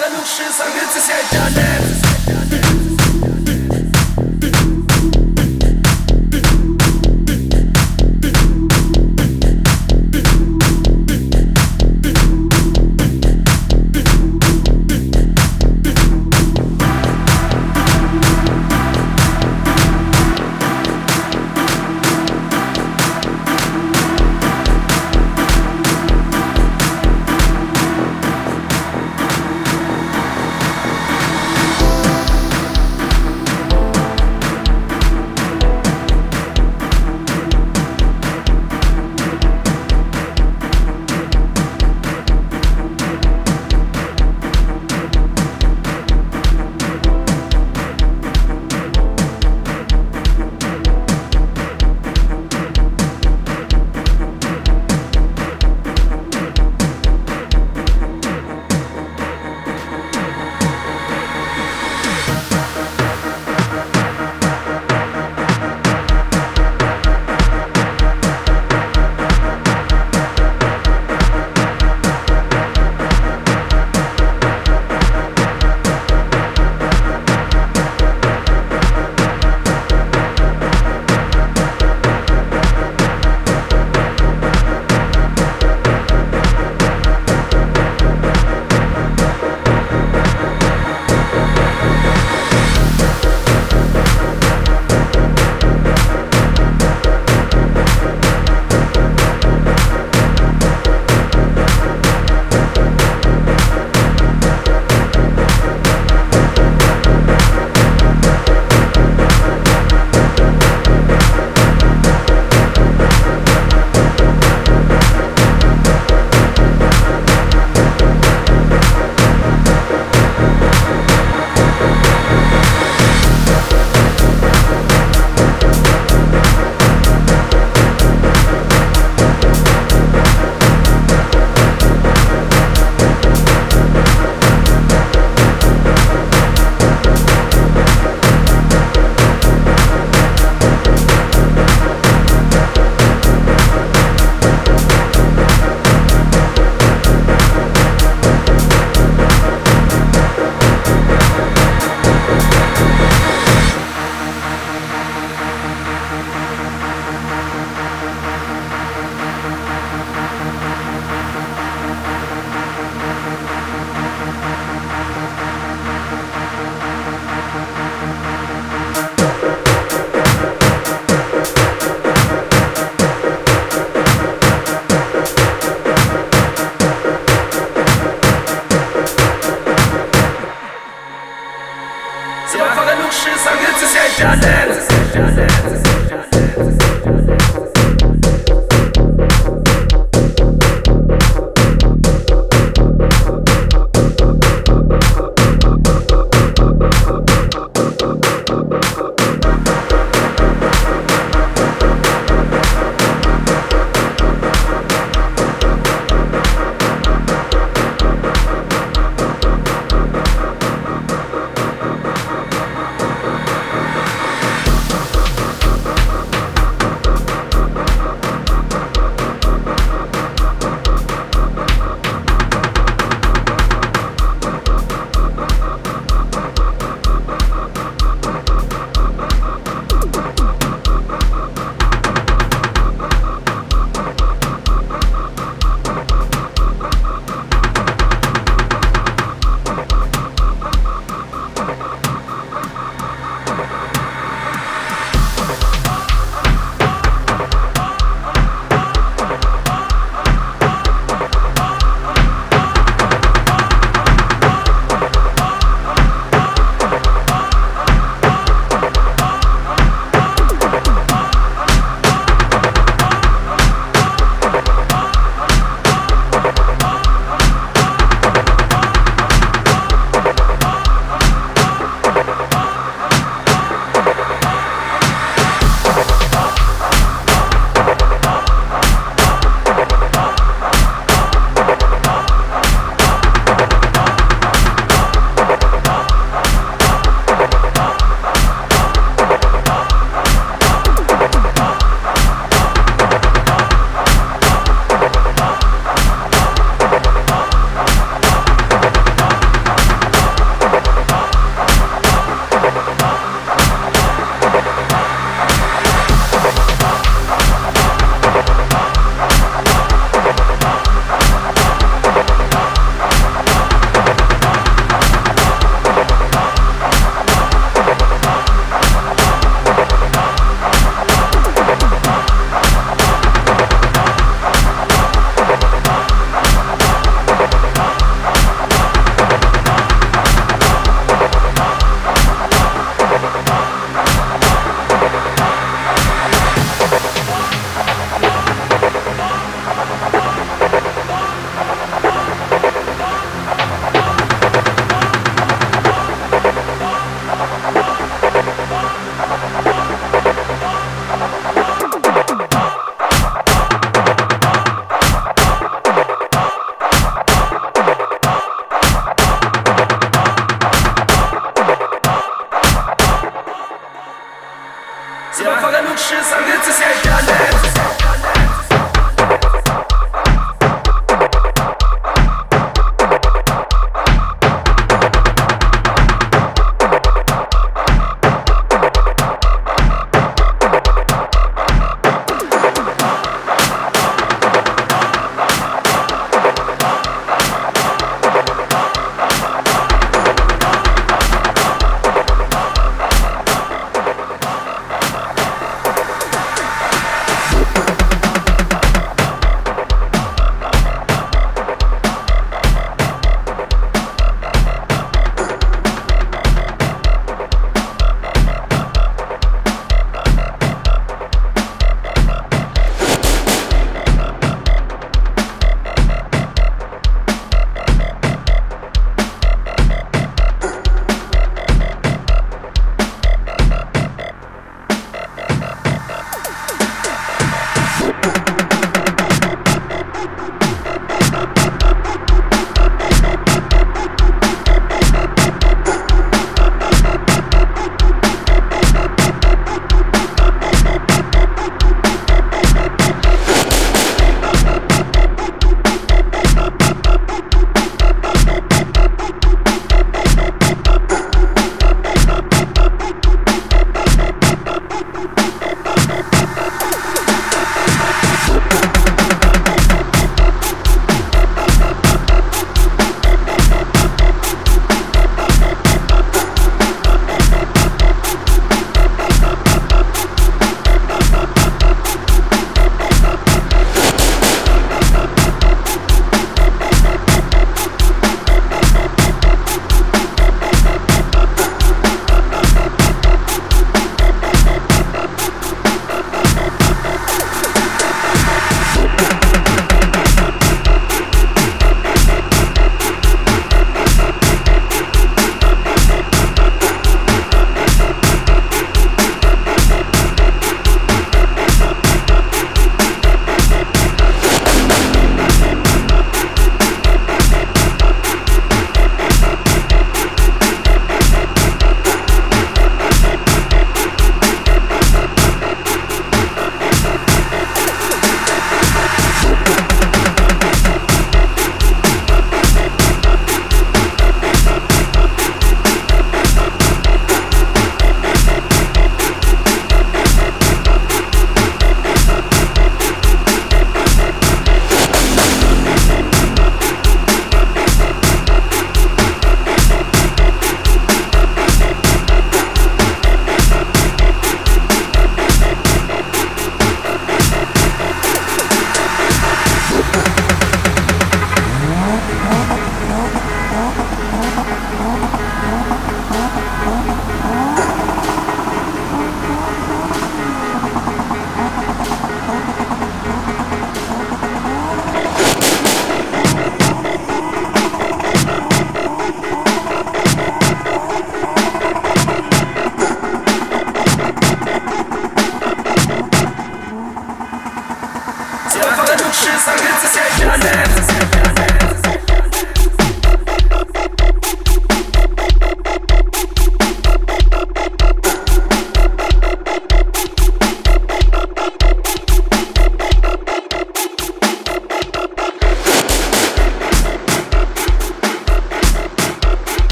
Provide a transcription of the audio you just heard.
咱六十岁的这些爷们。